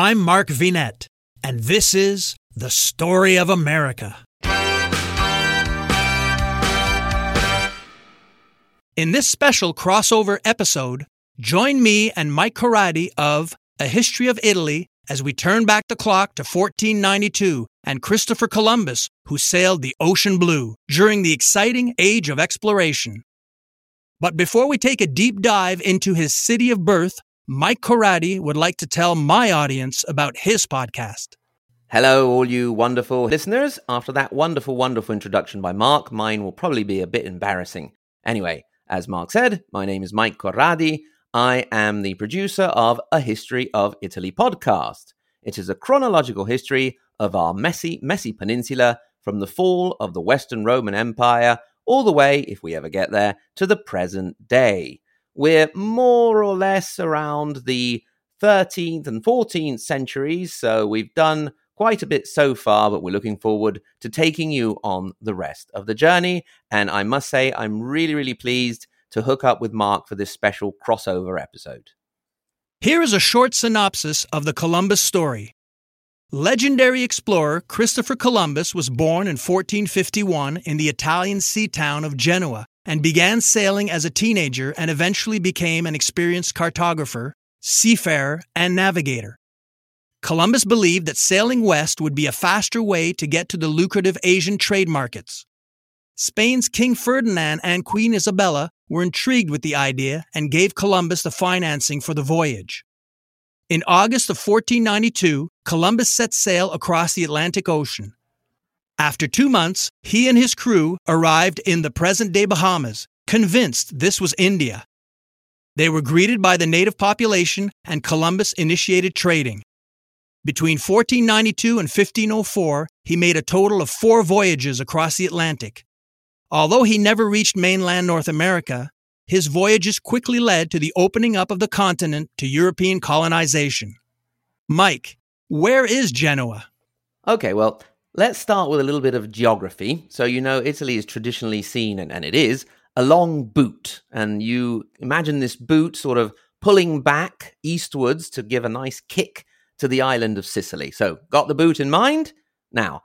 I'm Mark Vinet, and this is The Story of America. In this special crossover episode, join me and Mike Corradi of A History of Italy as we turn back the clock to 1492 and Christopher Columbus, who sailed the ocean blue during the exciting age of exploration. But before we take a deep dive into his city of birth, Mike Corradi would like to tell my audience about his podcast. Hello, all you wonderful listeners. After that wonderful, wonderful introduction by Mark, mine will probably be a bit embarrassing. Anyway, as Mark said, my name is Mike Corradi. I am the producer of A History of Italy podcast. It is a chronological history of our messy, messy peninsula from the fall of the Western Roman Empire all the way, if we ever get there, to the present day. We're more or less around the 13th and 14th centuries, so we've done quite a bit so far, but we're looking forward to taking you on the rest of the journey. And I must say, I'm really, really pleased to hook up with Mark for this special crossover episode. Here is a short synopsis of the Columbus story. Legendary explorer Christopher Columbus was born in 1451 in the Italian sea town of Genoa and began sailing as a teenager and eventually became an experienced cartographer, seafarer, and navigator. Columbus believed that sailing west would be a faster way to get to the lucrative Asian trade markets. Spain's King Ferdinand and Queen Isabella were intrigued with the idea and gave Columbus the financing for the voyage. In August of 1492, Columbus set sail across the Atlantic Ocean. After two months, he and his crew arrived in the present day Bahamas, convinced this was India. They were greeted by the native population, and Columbus initiated trading. Between 1492 and 1504, he made a total of four voyages across the Atlantic. Although he never reached mainland North America, his voyages quickly led to the opening up of the continent to European colonization. Mike, where is Genoa? Okay, well, Let's start with a little bit of geography. So, you know, Italy is traditionally seen, and, and it is, a long boot. And you imagine this boot sort of pulling back eastwards to give a nice kick to the island of Sicily. So, got the boot in mind? Now,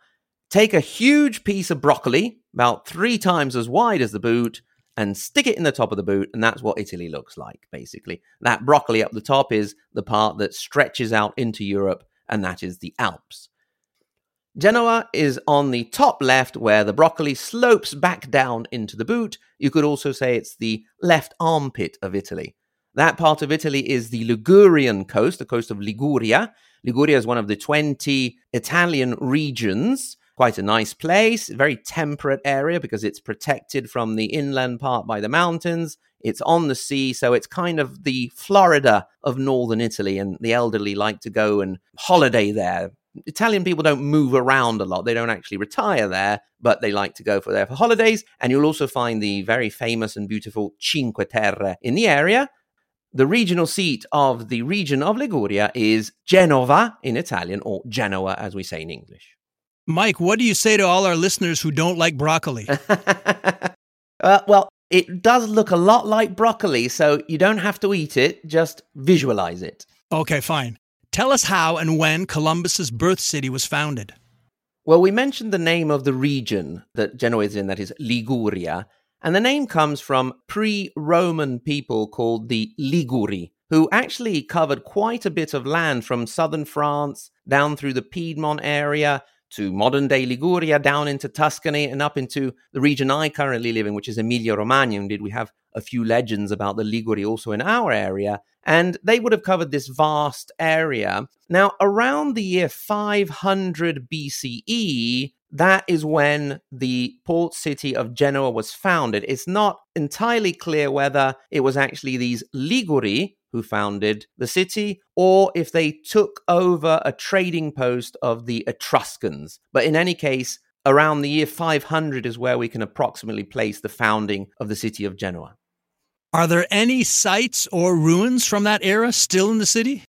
take a huge piece of broccoli, about three times as wide as the boot, and stick it in the top of the boot. And that's what Italy looks like, basically. That broccoli up the top is the part that stretches out into Europe, and that is the Alps. Genoa is on the top left where the broccoli slopes back down into the boot. You could also say it's the left armpit of Italy. That part of Italy is the Ligurian coast, the coast of Liguria. Liguria is one of the 20 Italian regions. Quite a nice place, very temperate area because it's protected from the inland part by the mountains. It's on the sea, so it's kind of the Florida of northern Italy, and the elderly like to go and holiday there. Italian people don't move around a lot. They don't actually retire there, but they like to go for there for holidays. And you'll also find the very famous and beautiful Cinque Terre in the area. The regional seat of the region of Liguria is Genova in Italian, or Genoa as we say in English. Mike, what do you say to all our listeners who don't like broccoli? uh, well, it does look a lot like broccoli, so you don't have to eat it, just visualize it. Okay, fine. Tell us how and when Columbus's birth city was founded. Well, we mentioned the name of the region that Genoa is in, that is Liguria, and the name comes from pre Roman people called the Liguri, who actually covered quite a bit of land from southern France down through the Piedmont area to modern day Liguria, down into Tuscany, and up into the region I currently live in, which is Emilia Romagna. Indeed, we have a few legends about the Liguri also in our area. And they would have covered this vast area. Now, around the year 500 BCE, that is when the port city of Genoa was founded. It's not entirely clear whether it was actually these Liguri who founded the city or if they took over a trading post of the Etruscans. But in any case, around the year 500 is where we can approximately place the founding of the city of Genoa. Are there any sites or ruins from that era still in the city?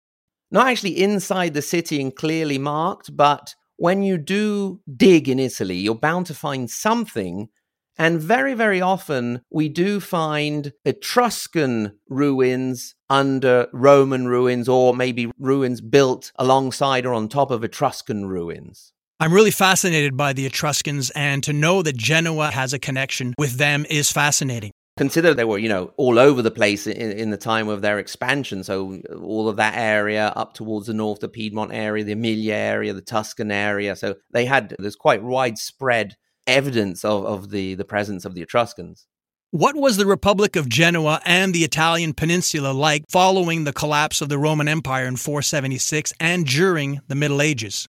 Not actually inside the city and clearly marked, but when you do dig in Italy, you're bound to find something. And very, very often we do find Etruscan ruins under Roman ruins, or maybe ruins built alongside or on top of Etruscan ruins. I'm really fascinated by the Etruscans, and to know that Genoa has a connection with them is fascinating. Consider they were, you know, all over the place in, in, the time of their expansion. So all of that area up towards the north, the Piedmont area, the Emilia area, the Tuscan area. So they had there's quite widespread evidence of, of the, the presence of the Etruscans. What was the Republic of Genoa and the Italian peninsula like following the collapse of the Roman Empire in 476 and during the Middle Ages?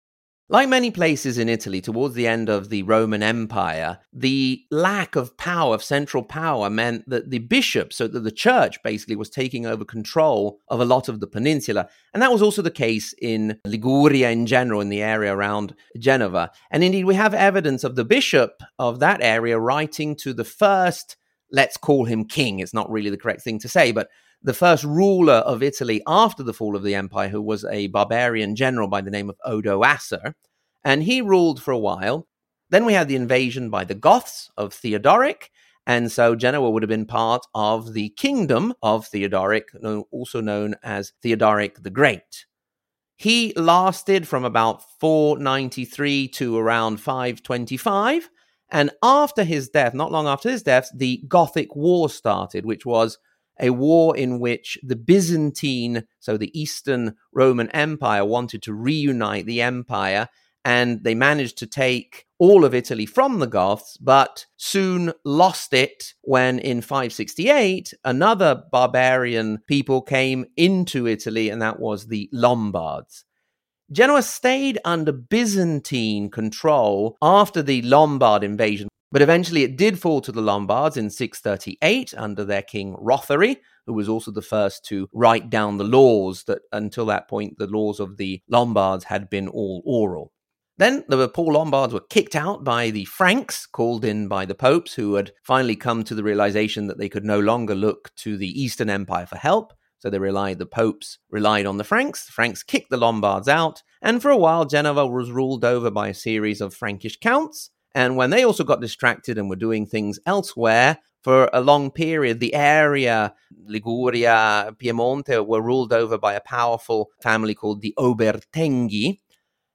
Like many places in Italy towards the end of the Roman Empire, the lack of power, of central power, meant that the bishops, so that the church basically was taking over control of a lot of the peninsula. And that was also the case in Liguria in general, in the area around Genova. And indeed, we have evidence of the bishop of that area writing to the first, let's call him king. It's not really the correct thing to say, but the first ruler of Italy after the fall of the empire, who was a barbarian general by the name of Odoacer. And he ruled for a while. Then we had the invasion by the Goths of Theodoric. And so Genoa would have been part of the kingdom of Theodoric, also known as Theodoric the Great. He lasted from about 493 to around 525. And after his death, not long after his death, the Gothic War started, which was a war in which the Byzantine, so the Eastern Roman Empire, wanted to reunite the empire. And they managed to take all of Italy from the Goths, but soon lost it when in 568 another barbarian people came into Italy, and that was the Lombards. Genoa stayed under Byzantine control after the Lombard invasion but eventually it did fall to the Lombards in 638 under their king Rothari, who was also the first to write down the laws that until that point the laws of the Lombards had been all oral. Then the poor Lombards were kicked out by the Franks, called in by the popes, who had finally come to the realization that they could no longer look to the Eastern Empire for help. So they relied, the popes relied on the Franks. The Franks kicked the Lombards out, and for a while Genova was ruled over by a series of Frankish counts, and when they also got distracted and were doing things elsewhere for a long period, the area, Liguria, Piemonte, were ruled over by a powerful family called the Obertenghi.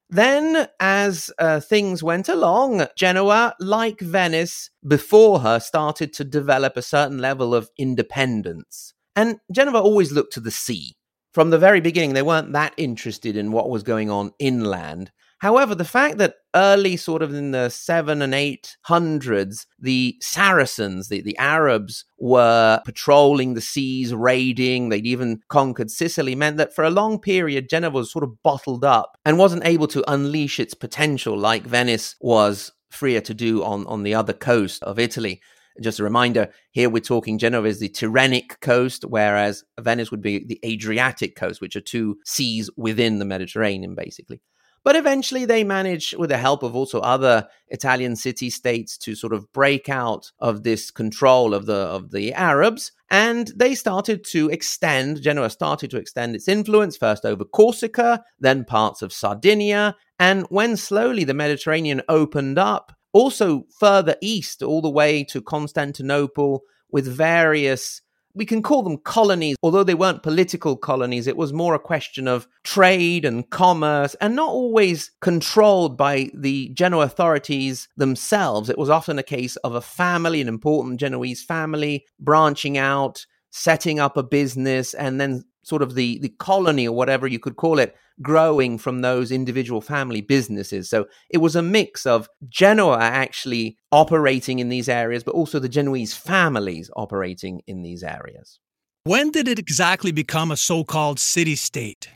Then, as uh, things went along, Genoa, like Venice before her, started to develop a certain level of independence. And Genoa always looked to the sea. From the very beginning, they weren't that interested in what was going on inland. However, the fact that early, sort of in the seven and eight hundreds, the Saracens, the, the Arabs, were patrolling the seas, raiding, they'd even conquered Sicily, meant that for a long period, Genoa was sort of bottled up and wasn't able to unleash its potential like Venice was freer to do on, on the other coast of Italy. Just a reminder here we're talking Genoa is the Tyrrhenic coast, whereas Venice would be the Adriatic coast, which are two seas within the Mediterranean, basically. But eventually they managed, with the help of also other Italian city states, to sort of break out of this control of the of the Arabs. And they started to extend, Genoa started to extend its influence first over Corsica, then parts of Sardinia. And when slowly the Mediterranean opened up, also further east, all the way to Constantinople, with various we can call them colonies, although they weren't political colonies. It was more a question of trade and commerce and not always controlled by the Genoa authorities themselves. It was often a case of a family, an important Genoese family, branching out, setting up a business, and then sort of the, the colony or whatever you could call it growing from those individual family businesses. So it was a mix of Genoa actually operating in these areas, but also the Genoese families operating in these areas. When did it exactly become a so called city state?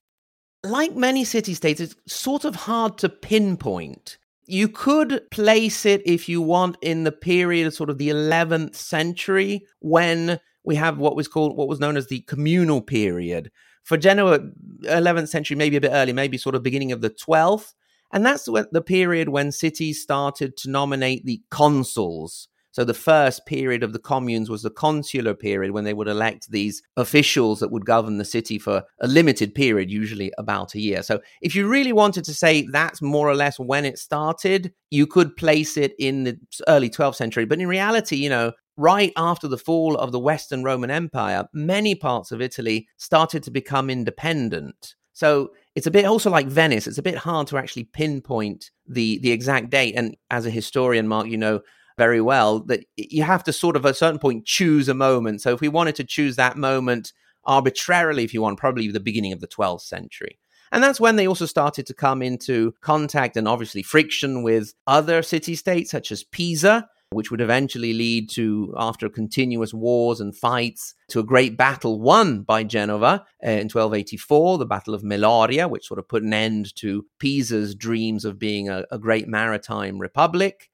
Like many city states, it's sort of hard to pinpoint. You could place it, if you want, in the period of sort of the 11th century when we have what was called what was known as the communal period. For Genoa, 11th century, maybe a bit early, maybe sort of beginning of the 12th. And that's the period when cities started to nominate the consuls. So the first period of the communes was the consular period when they would elect these officials that would govern the city for a limited period, usually about a year. So if you really wanted to say that's more or less when it started, you could place it in the early 12th century. But in reality, you know, right after the fall of the Western Roman Empire, many parts of Italy started to become independent. So it's a bit also like Venice. It's a bit hard to actually pinpoint the the exact date. And as a historian, Mark, you know very well that you have to sort of at a certain point choose a moment. So if we wanted to choose that moment arbitrarily, if you want, probably the beginning of the 12th century. And that's when they also started to come into contact and obviously friction with other city states such as Pisa which would eventually lead to, after continuous wars and fights, to a great battle won by Genova uh, in 1284, the Battle of Meloria, which sort of put an end to Pisa's dreams of being a, a great maritime republic.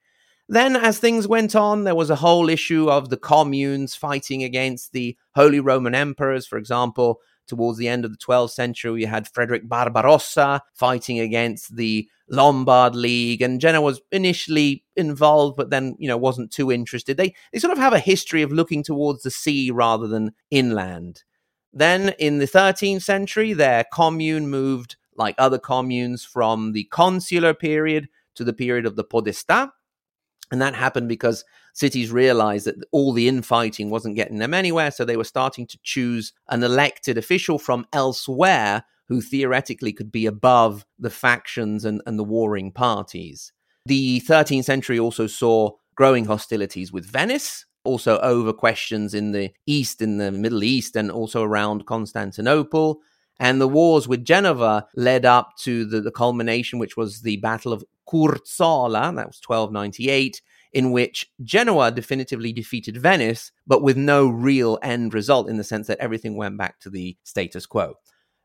Then, as things went on, there was a whole issue of the communes fighting against the Holy Roman emperors. For example, towards the end of the 12th century, we had Frederick Barbarossa fighting against the Lombard League, and Genoa was initially involved, but then you know wasn't too interested. They they sort of have a history of looking towards the sea rather than inland. Then in the 13th century, their commune moved, like other communes, from the consular period to the period of the Podestà. And that happened because cities realized that all the infighting wasn't getting them anywhere. So they were starting to choose an elected official from elsewhere who theoretically could be above the factions and, and the warring parties. The 13th century also saw growing hostilities with Venice, also over questions in the East, in the Middle East, and also around Constantinople. And the wars with Genova led up to the, the culmination, which was the Battle of Curzola, that was 1298, in which Genoa definitively defeated Venice, but with no real end result in the sense that everything went back to the status quo.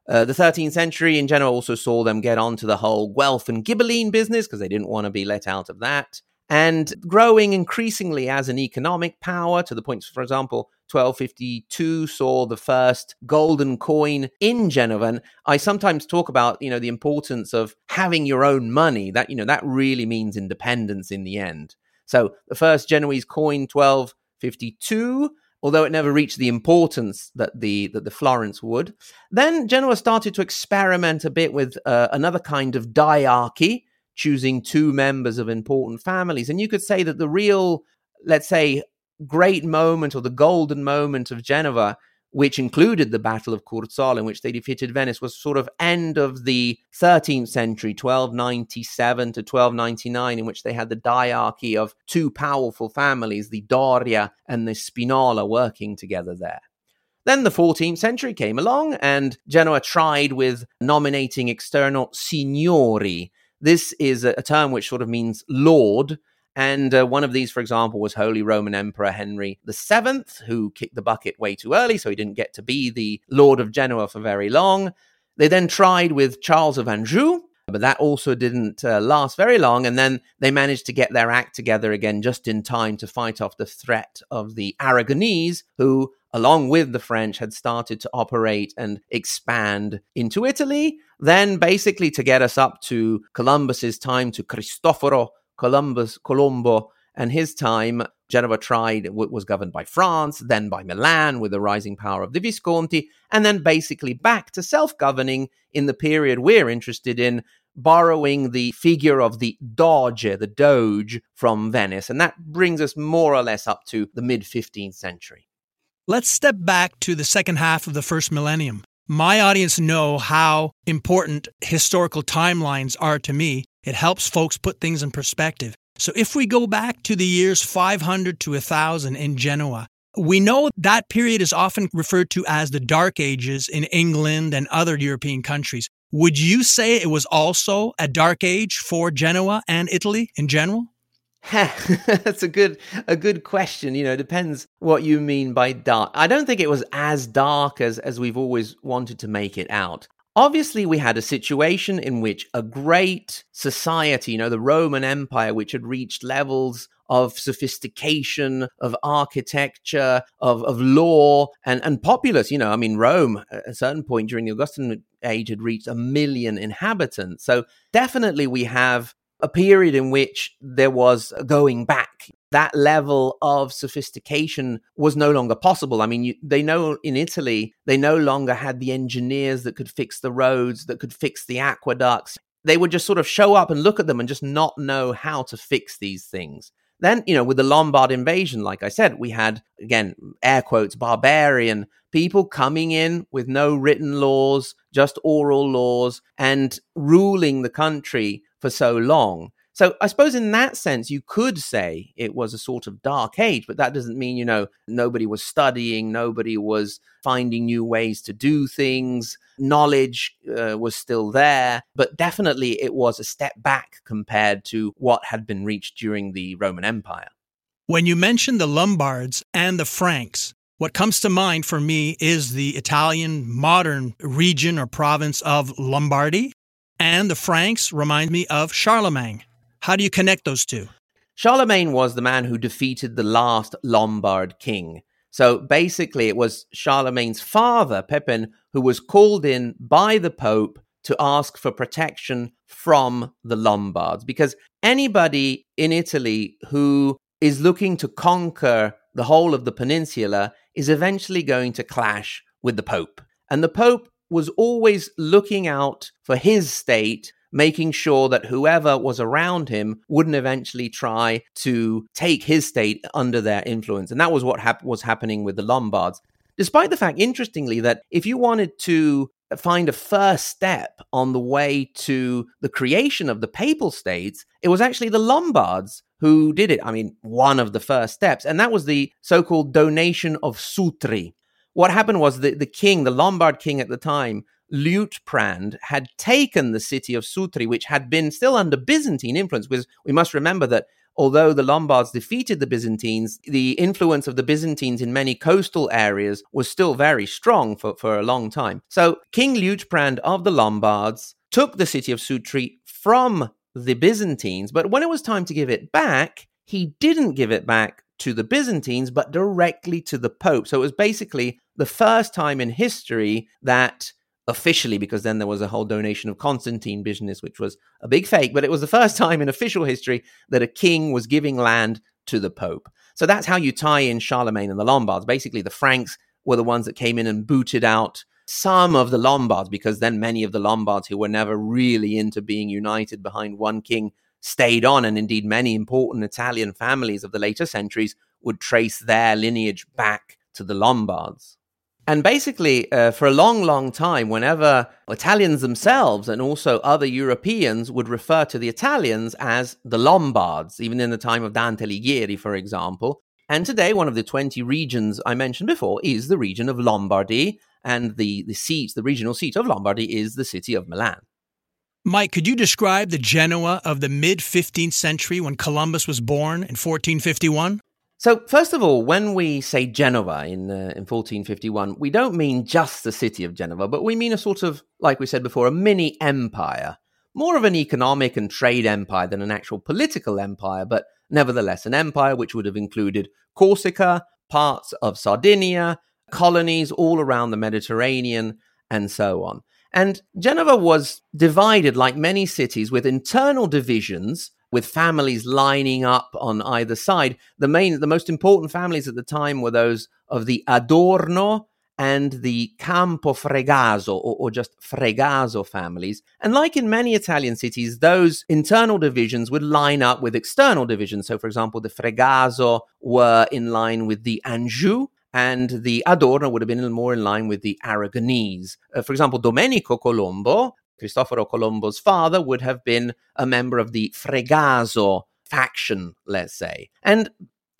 Uh, the 13th century in Genoa also saw them get onto the whole Guelph and Ghibelline business because they didn't want to be let out of that. And growing increasingly as an economic power to the point, for example, 1252 saw the first golden coin in Genova. And I sometimes talk about, you know, the importance of having your own money. That, you know, that really means independence in the end. So the first Genoese coin, 1252, although it never reached the importance that the that the florin would. Then Genoa started to experiment a bit with uh, another kind of diarchy, choosing two members of important families, and you could say that the real, let's say, great moment or the golden moment of Genova which included the Battle of Curzola, in which they defeated Venice, was sort of end of the 13th century, 1297 to 1299, in which they had the diarchy of two powerful families, the Doria and the Spinola, working together there. Then the 14th century came along, and Genoa tried with nominating external signori. This is a term which sort of means lord, and uh, one of these, for example, was Holy Roman Emperor Henry VII, who kicked the bucket way too early, so he didn't get to be the Lord of Genoa for very long. They then tried with Charles of Anjou, but that also didn't uh, last very long. And then they managed to get their act together again just in time to fight off the threat of the Aragonese, who, along with the French, had started to operate and expand into Italy. Then, basically, to get us up to Columbus's time to Cristoforo Columbus, Colombo, and his time, Genova tried was governed by France, then by Milan with the rising power of the Visconti, and then basically back to self-governing in the period we're interested in, borrowing the figure of the Doge, the Doge from Venice, and that brings us more or less up to the mid 15th century. Let's step back to the second half of the first millennium. My audience know how important historical timelines are to me, it helps folks put things in perspective. So if we go back to the years 500 to 1000 in Genoa, we know that period is often referred to as the Dark Ages in England and other European countries. Would you say it was also a dark age for Genoa and Italy in general? That's a good a good question. You know, it depends what you mean by dark. I don't think it was as dark as as we've always wanted to make it out. Obviously, we had a situation in which a great society, you know, the Roman Empire, which had reached levels of sophistication, of architecture, of, of law, and, and populace. You know, I mean, Rome at a certain point during the Augustan age had reached a million inhabitants. So definitely we have a period in which there was going back. That level of sophistication was no longer possible. I mean, you, they know in Italy, they no longer had the engineers that could fix the roads, that could fix the aqueducts. They would just sort of show up and look at them and just not know how to fix these things. Then, you know, with the Lombard invasion, like I said, we had, again, air quotes, barbarian people coming in with no written laws, just oral laws, and ruling the country for so long. So I suppose in that sense, you could say it was a sort of dark age, but that doesn't mean, you know, nobody was studying, nobody was finding new ways to do things. Knowledge uh, was still there, but definitely it was a step back compared to what had been reached during the Roman Empire. When you mention the Lombards and the Franks, what comes to mind for me is the Italian modern region or province of Lombardy, and the Franks remind me of Charlemagne. How do you connect those two? Charlemagne was the man who defeated the last Lombard king. So basically, it was Charlemagne's father, Pepin, who was called in by the Pope to ask for protection from the Lombards. Because anybody in Italy who is looking to conquer the whole of the peninsula is eventually going to clash with the Pope. And the Pope was always looking out for his state making sure that whoever was around him wouldn't eventually try to take his state under their influence. And that was what hap- was happening with the Lombards. Despite the fact, interestingly, that if you wanted to find a first step on the way to the creation of the papal states, it was actually the Lombards who did it. I mean, one of the first steps. And that was the so called donation of Sutri. What happened was that the king, the Lombard king at the time, Liutprand had taken the city of Sutri, which had been still under Byzantine influence, because we must remember that although the Lombards defeated the Byzantines, the influence of the Byzantines in many coastal areas was still very strong for, for a long time. So King Liutprand of the Lombards took the city of Sutri from the Byzantines, but when it was time to give it back, he didn't give it back to the Byzantines, but directly to the Pope. So it was basically the first time in history that officially because then there was a whole donation of Constantine business, which was a big fake, but it was the first time in official history that a king was giving land to the Pope. So that's how you tie in Charlemagne and the Lombards. Basically, the Franks were the ones that came in and booted out some of the Lombards because then many of the Lombards who were never really into being united behind one king stayed on. And indeed, many important Italian families of the later centuries would trace their lineage back to the Lombards. And basically, uh, for a long, long time, whenever Italians themselves and also other Europeans would refer to the Italians as the Lombards, even in the time of Dante Alighieri, for example. And today, one of the 20 regions I mentioned before is the region of Lombardy. And the, the seat, the regional seat of Lombardy is the city of Milan. Mike, could you describe the Genoa of the mid 15th century when Columbus was born in 1451? So, first of all, when we say Genova in, uh, in 1451, we don't mean just the city of Genova, but we mean a sort of, like we said before, a mini empire. More of an economic and trade empire than an actual political empire, but nevertheless an empire which would have included Corsica, parts of Sardinia, colonies all around the Mediterranean, and so on. And Genova was divided, like many cities, with internal divisions with families lining up on either side. The main, the most important families at the time were those of the Adorno and the Campofregoso, or, or, just Fregoso families. And like in many Italian cities, those internal divisions would line up with external divisions. So, for example, the Fregoso were in line with the Anjou, and the Adorno would have been more in line with the Aragonese. Uh, for example, Domenico Colombo Cristoforo Colombo's father would have been a member of the Fregoso faction, let's say. And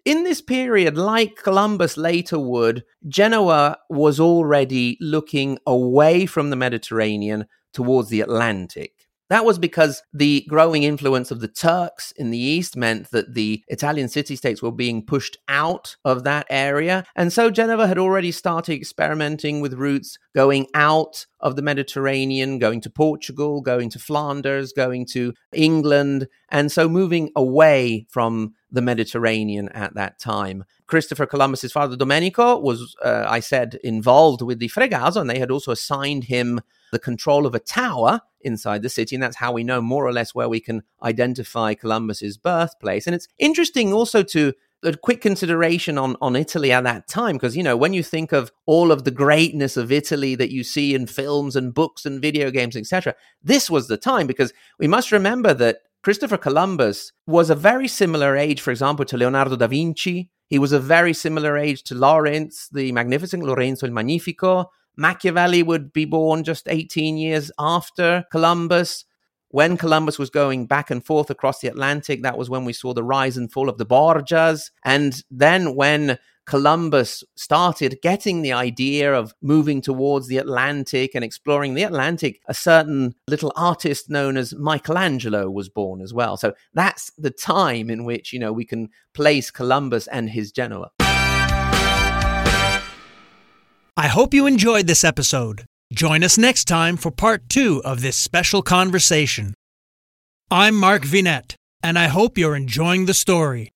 in this period, like Columbus later would, Genoa was already looking away from the Mediterranean towards the Atlantic. That was because the growing influence of the Turks in the east meant that the Italian city states were being pushed out of that area. And so Genova had already started experimenting with routes going out of the Mediterranean, going to Portugal, going to Flanders, going to England, and so moving away from the Mediterranean at that time. Christopher Columbus's father Domenico was, uh, I said, involved with the Fregoso, and they had also assigned him the control of a tower inside the city. And that's how we know more or less where we can identify Columbus's birthplace. And it's interesting also to a quick consideration on, on Italy at that time, because, you know, when you think of all of the greatness of Italy that you see in films and books and video games, etc., this was the time because we must remember that Christopher Columbus was a very similar age, for example, to Leonardo da Vinci. He was a very similar age to Lawrence, the magnificent Lorenzo il Magnifico. Machiavelli would be born just 18 years after Columbus when Columbus was going back and forth across the Atlantic, that was when we saw the rise and fall of the Borgias. And then when Columbus started getting the idea of moving towards the Atlantic and exploring the Atlantic, a certain little artist known as Michelangelo was born as well. So that's the time in which, you know, we can place Columbus and his Genoa. I hope you enjoyed this episode. Join us next time for part two of this special conversation. I'm Mark Vinet, and I hope you're enjoying the story.